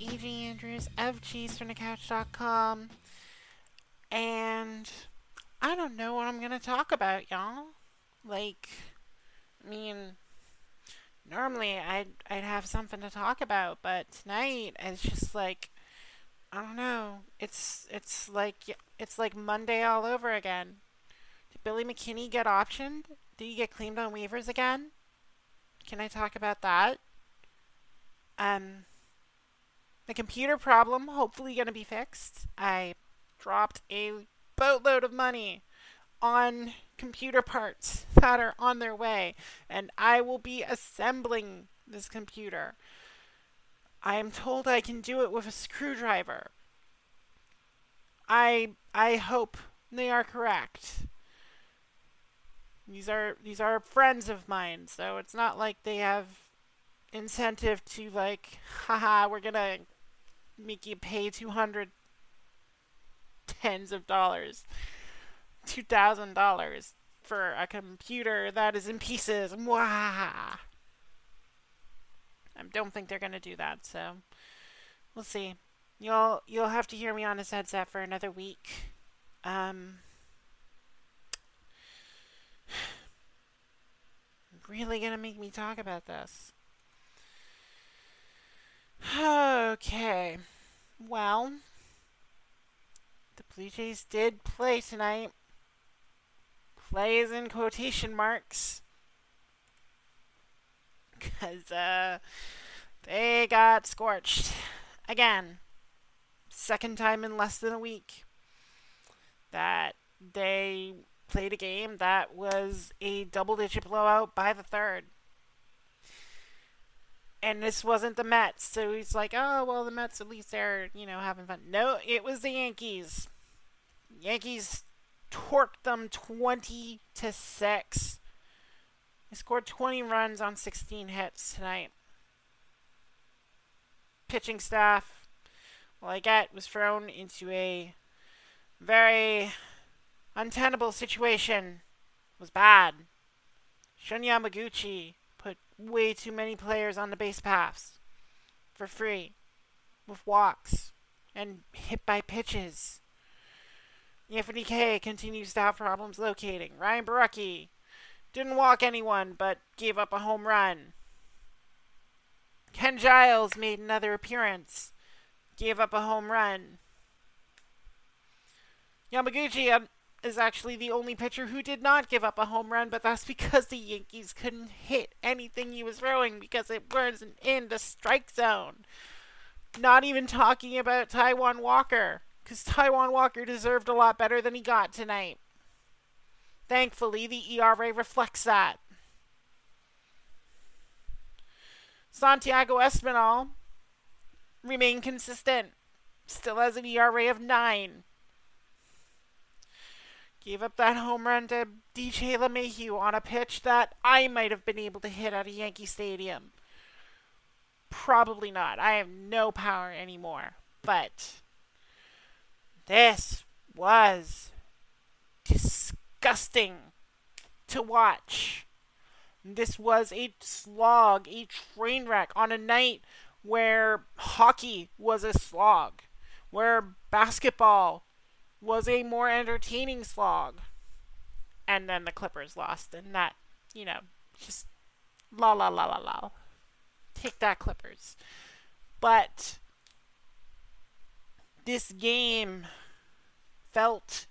AJ Andrews of CheeseFromTheCouch.com, and I don't know what I'm gonna talk about, y'all. Like, I mean, normally I'd I'd have something to talk about, but tonight it's just like I don't know. It's it's like it's like Monday all over again. Did Billy McKinney get optioned? Did he get claimed on waivers again? Can I talk about that? Um, the computer problem hopefully going to be fixed. I dropped a boatload of money on computer parts that are on their way, and I will be assembling this computer. I am told I can do it with a screwdriver. I I hope they are correct. These are these are friends of mine, so it's not like they have incentive to like, haha, we're gonna make you pay two hundred tens of dollars, two thousand dollars for a computer that is in pieces. Mwah! I don't think they're gonna do that, so we'll see. You'll you'll have to hear me on his headset for another week. Um, really gonna make me talk about this. Okay. Well, the Blue Jays did play tonight. Plays in quotation marks. Because, uh, they got scorched. Again. Second time in less than a week that they played a game that was a double digit blowout by the third and this wasn't the Mets. So he's like, oh, well, the Mets at least they're, you know, having fun. No, it was the Yankees. Yankees torqued them 20 to 6. They scored 20 runs on 16 hits tonight. Pitching staff, well, I get, was thrown into a very untenable situation. It was bad. Shun Yamaguchi way too many players on the base paths for free with walks and hit by pitches. Anthony Kay continues to have problems locating. Ryan Borucki didn't walk anyone but gave up a home run. Ken Giles made another appearance, gave up a home run. Yamaguchi um, is actually the only pitcher who did not give up a home run, but that's because the Yankees couldn't hit anything he was throwing because it wasn't in the strike zone. Not even talking about Taijuan Walker, because Taijuan Walker deserved a lot better than he got tonight. Thankfully, the ERA reflects that. Santiago Espinal remained consistent, still has an ERA of 9. Gave up that home run to DJ LeMahieu on a pitch that I might have been able to hit at a Yankee Stadium. Probably not. I have no power anymore. But this was disgusting to watch. This was a slog, a train wreck on a night where hockey was a slog, where basketball was a more entertaining slog. And then the Clippers lost, and that, you know, just la la la la la. Take that, Clippers. But this game felt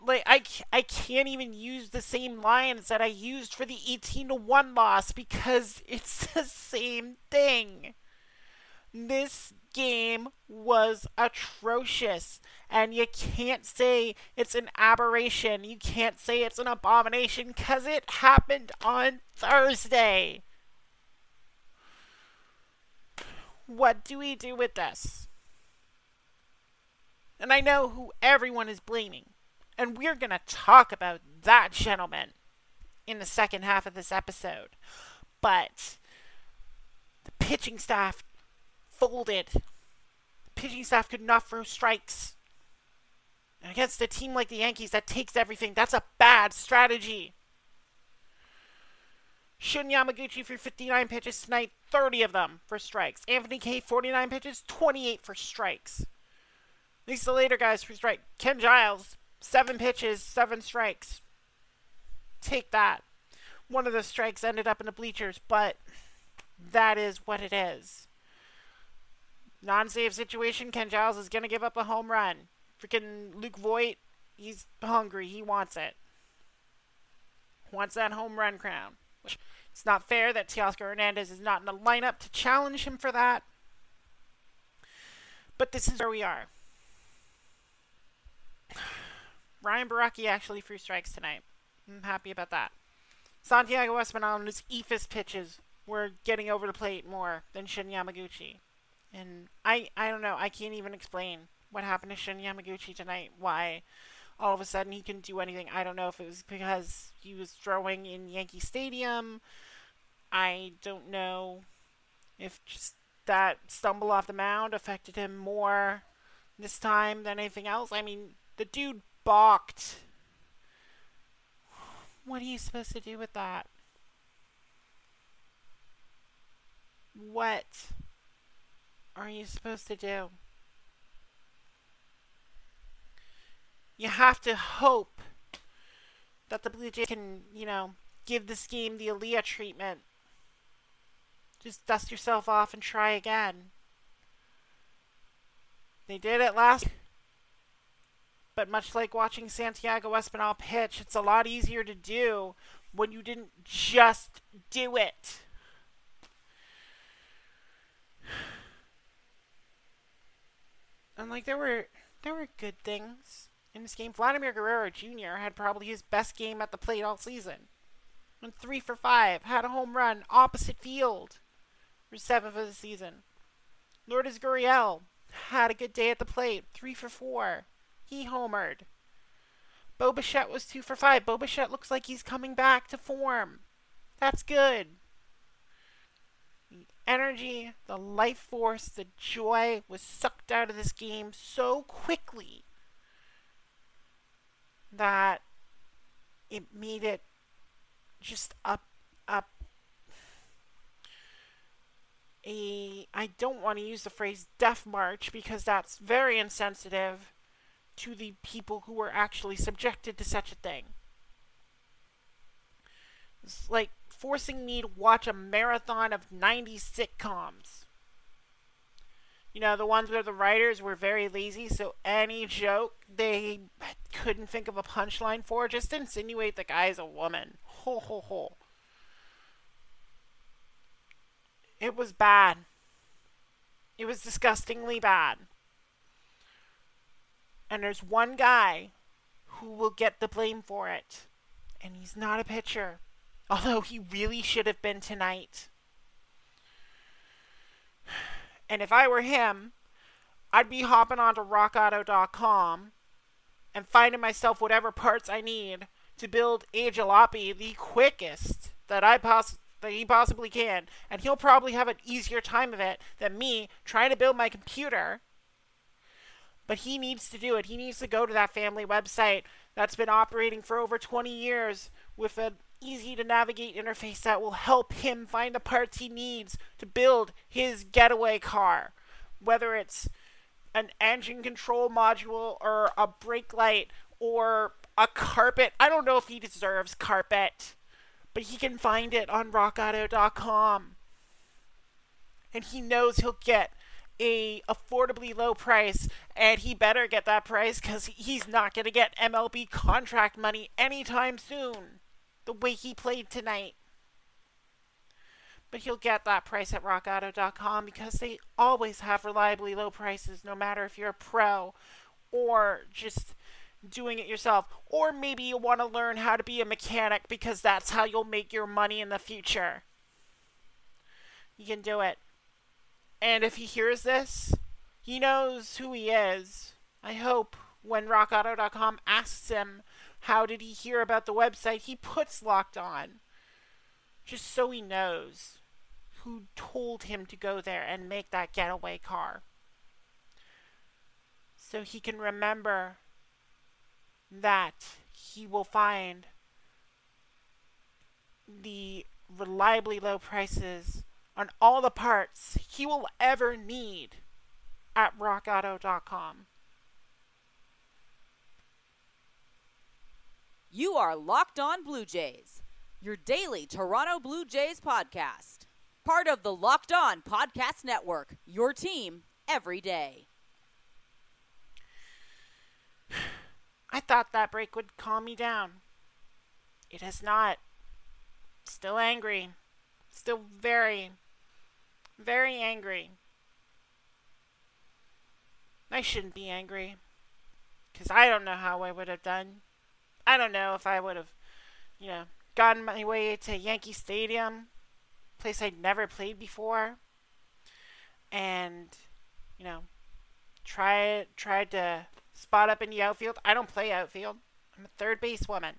like I, I can't even use the same lines that I used for the 18 to 1 loss because it's the same thing. This game was atrocious. And you can't say it's an aberration. You can't say it's an abomination because it happened on Thursday. What do we do with this? And I know who everyone is blaming. And we're going to talk about that gentleman in the second half of this episode. But the pitching staff folded. Pitching staff could not throw strikes. And against a team like the Yankees that takes everything, that's a bad strategy. Shun Yamaguchi for 59 pitches tonight, 30 of them for strikes. Anthony Kay, 49 pitches, 28 for strikes. At least the later guys for strike. Ken Giles, 7 pitches, 7 strikes. Take that. One of the strikes ended up in the bleachers, but that is what it is. Non save situation, Ken Giles is going to give up a home run. Freaking Luke Voit, he's hungry. He wants it. Wants that home run crown. Which It's not fair that Teoscar Hernandez is not in the lineup to challenge him for that. But this is where we are. Ryan Borucki actually threw strikes tonight. I'm happy about that. Santiago Espinal's eephus pitches were getting over the plate more than Shun Yamaguchi. And I, I don't know. I can't even explain what happened to Shin Yamaguchi tonight. Why all of a sudden he couldn't do anything. I don't know if it was because he was throwing in Yankee Stadium. I don't know if just that stumble off the mound affected him more this time than anything else. I mean, the dude balked. What are you supposed to do with that? What are you supposed to do? You have to hope that the Blue Jays can, you know, give this game the Aaliyah treatment. Just dust yourself off and try again. They did it last but much like watching Santiago Espinal pitch, it's a lot easier to do when you didn't just do it. And like there were there were good things in this game. Vladimir Guerrero Jr. had probably his best game at the plate all season. Went three for five, had a home run opposite field for seventh of the season. Lourdes Gurriel had a good day at the plate, three for four. He homered. Bo Bichette was two for five. Bo Bichette looks like he's coming back to form. That's good. Energy, the life force, the joy was sucked out of this game so quickly that it made it just up up a I don't want to use the phrase death march because that's very insensitive to the people who were actually subjected to such a thing. It's like forcing me to watch a marathon of 90 sitcoms. You know, the ones where the writers were very lazy, so any joke they couldn't think of a punchline for, just insinuate the guy's a woman. Ho ho ho. It was bad. It was disgustingly bad. And there's one guy who will get the blame for it. And he's not a pitcher. Although he really should have been tonight. And if I were him, I'd be hopping onto rockauto.com and finding myself whatever parts I need to build a jalopy the quickest that I poss- that he possibly can. And he'll probably have an easier time of it than me trying to build my computer. But he needs to do it. He needs to go to that family website that's been operating for over 20 years with an easy to navigate interface that will help him find the parts he needs to build his getaway car. Whether it's an engine control module or a brake light or a carpet. I don't know if he deserves carpet, but he can find it on rockauto.com. And he knows he'll get a affordably low price and he better get that price cuz he's not going to get MLB contract money anytime soon the way he played tonight. But he'll get that price at rockauto.com because they always have reliably low prices, no matter if you're a pro or just doing it yourself. Or maybe you want to learn how to be a mechanic because that's how you'll make your money in the future. You can do it. And if he hears this, he knows who he is. I hope when rockauto.com asks him how did he hear about the website, he puts locked on. Just so he knows who told him to go there and make that getaway car. So he can remember that he will find the reliably low prices on all the parts he will ever need at rockauto.com. You are Locked On Blue Jays, your daily Toronto Blue Jays podcast. Part of the Locked On Podcast Network, your team every day. I thought that break would calm me down. It has not. Still angry. Still very, very angry. I shouldn't be angry. Because I don't know how I would have done. I don't know if I would have, you know, gotten my way to Yankee Stadium, place I'd never played before, and, you know, try tried to spot up in the outfield. I don't play outfield. I'm a third base woman.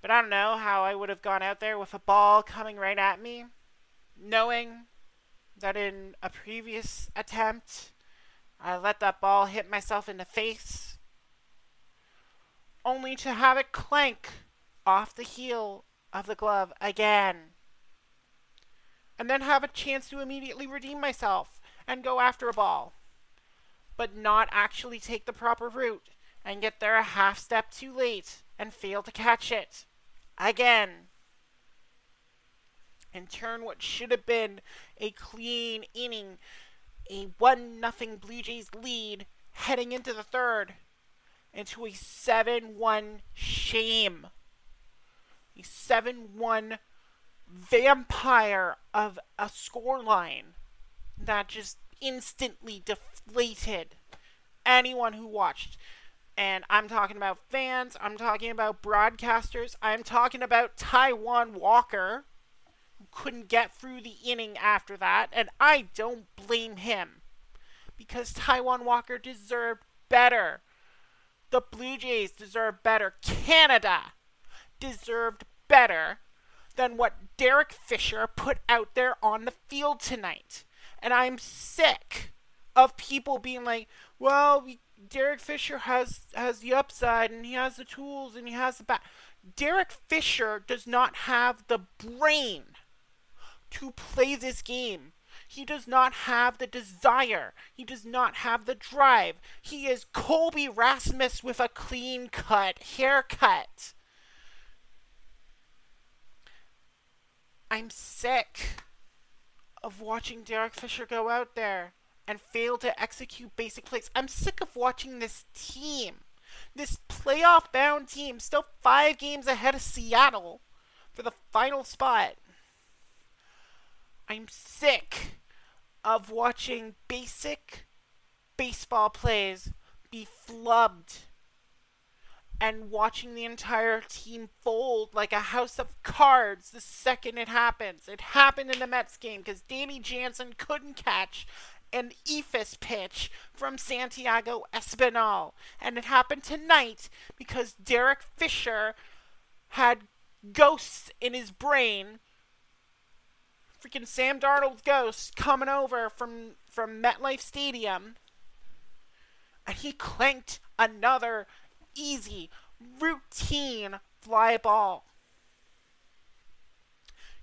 But I don't know how I would have gone out there with a ball coming right at me, knowing that in a previous attempt I let that ball hit myself in the face only to have it clank off the heel of the glove again. And then have a chance to immediately redeem myself and go after a ball. But not actually take the proper route and get there a half step too late and fail to catch it. Again. And turn what should have been a clean inning, a 1 nothing Blue Jays lead heading into the third into a 7 1 shame. A 7 1 vampire of a scoreline that just instantly deflated anyone who watched. And I'm talking about fans, I'm talking about broadcasters, I'm talking about Taijuan Walker, who couldn't get through the inning after that, and I don't blame him. Because Taijuan Walker deserved better. The Blue Jays deserve better. Canada deserved better than what Derek Fisher put out there on the field tonight. And I'm sick of people being like, well, Derek Fisher has has the upside and he has the tools and he has the back. Derek Fisher does not have the brain to play this game. He does not have the desire. He does not have the drive. He is Colby Rasmus with a clean cut haircut. I'm sick of watching Derek Fisher go out there and fail to execute basic plays. I'm sick of watching this team, this playoff bound team, still five games ahead of Seattle for the final spot. I'm sick of watching basic baseball plays be flubbed and watching the entire team fold like a house of cards the second it happens. It happened in the Mets game because Danny Jansen couldn't catch an eephus pitch from Santiago Espinal. And it happened tonight because Derek Fisher had ghosts in his brain freaking Sam Darnold's ghost coming over from from MetLife Stadium, and he clanked another easy, routine fly ball.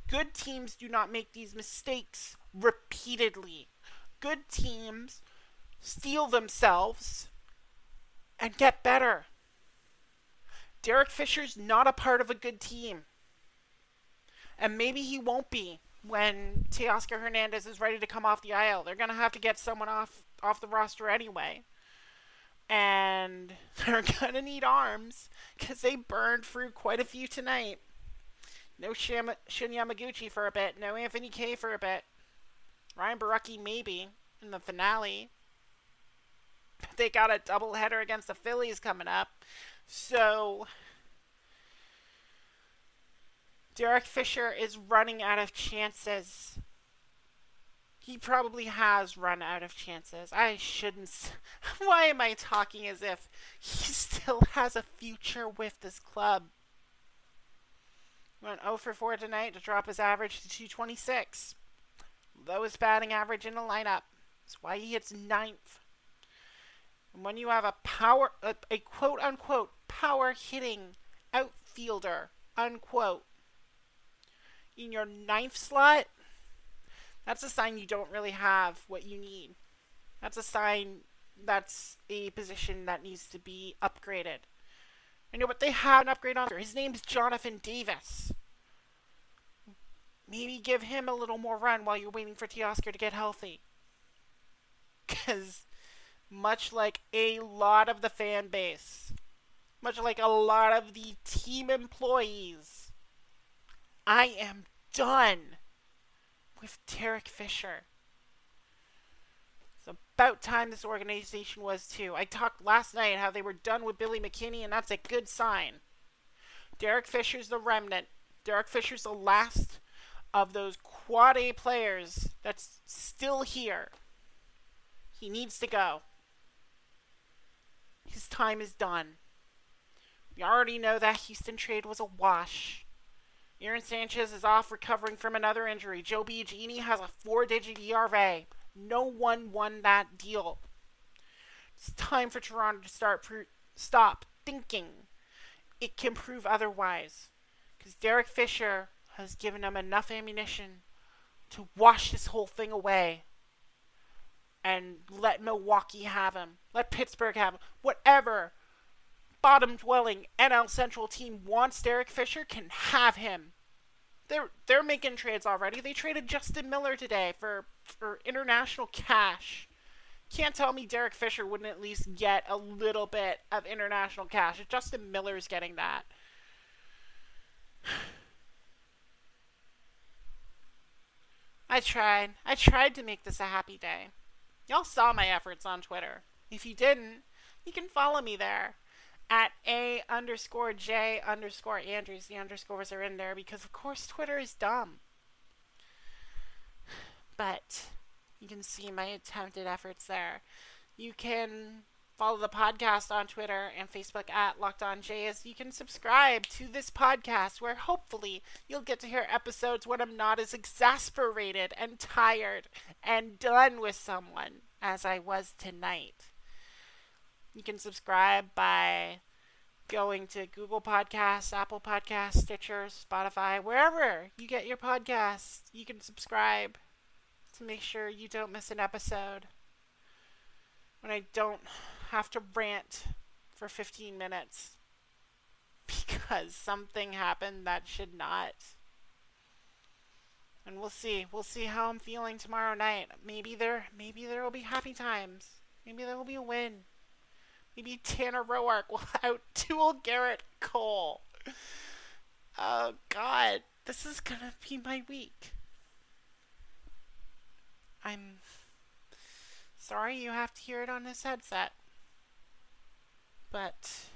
Good teams do not make these mistakes repeatedly. Good teams steel themselves and get better. Derek Fisher's not a part of a good team. And maybe he won't be when Teoscar Hernandez is ready to come off the IL. They're going to have to get someone off off the roster anyway. And they're going to need arms because they burned through quite a few tonight. No Shim, Shin Yamaguchi for a bit. No Anthony Kay for a bit. Ryan Borucki maybe in the finale. They got a doubleheader against the Phillies coming up. So Derek Fisher is running out of chances. he probably has run out of chances. I shouldn't. Why am I talking as if he still has a future with this club? Went 0 for 4 tonight to drop his average to 226. Lowest batting average in the lineup. That's why he hits ninth. And when you have a power, a, a quote unquote power hitting outfielder, unquote, in your ninth slot, that's a sign you don't really have what you need. That's a sign that's a position that needs to be upgraded. I know, but they have an upgrade on. His name's Jonathan Davis. Maybe give him a little more run while you're waiting for Teoscar to get healthy. Because, much like a lot of the fan base, much like a lot of the team employees, I am done with Derek Fisher. It's about time this organization was too. I talked last night how they were done with Billy McKinney, and that's a good sign. Derek Fisher's the remnant. Derek Fisher's the last of those quad A players that's still here. He needs to go. His time is done. We already know that Houston trade was a wash. Aaron Sanchez is off recovering from another injury. Joe Biagini has a four digit ERA. No one won that deal. It's time for Toronto to start stop thinking it can prove otherwise. Because Derek Fisher has given them enough ammunition to wash this whole thing away and let Milwaukee have him. Let Pittsburgh have him. Whatever bottom dwelling NL Central team wants Derek Fisher can have him. They're they're making trades already. They traded Justin Miller today for for international cash. Can't tell me Derek Fisher wouldn't at least get a little bit of international cash. Justin Miller's getting that. I tried. I tried to make this a happy day. Y'all saw my efforts on Twitter. If you didn't, you can follow me there at A underscore J underscore Andrews. The underscores are in there because, of course, Twitter is dumb. But you can see my attempted efforts there. You can follow the podcast on Twitter and Facebook at Locked On Jays. You can subscribe to this podcast where hopefully you'll get to hear episodes when I'm not as exasperated and tired and done with someone as I was tonight. You can subscribe by going to Google Podcasts, Apple Podcasts, Stitcher, Spotify, wherever you get your podcasts. You can subscribe to make sure you don't miss an episode. When I don't have to rant for 15 minutes because something happened that should not. And we'll see. We'll see how I'm feeling tomorrow night. Maybe there maybe there will be happy times. Maybe there will be a win. Maybe Tanner Roark will outduel Gerrit Cole. Oh God, this is gonna be my week. I'm sorry you have to hear it on this headset. But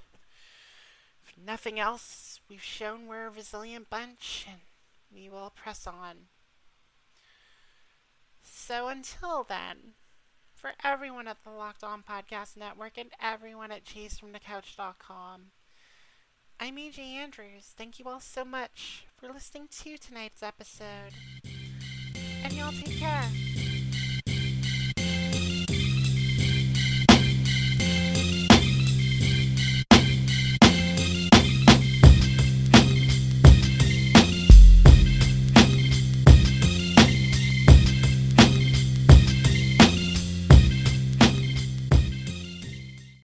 if nothing else, we've shown we're a resilient bunch and we will press on. So until then, for everyone at the Locked On Podcast Network and everyone at ChaseFromTheCouch.com. I'm AJ Andrews. Thank you all so much for listening to tonight's episode. And y'all take care.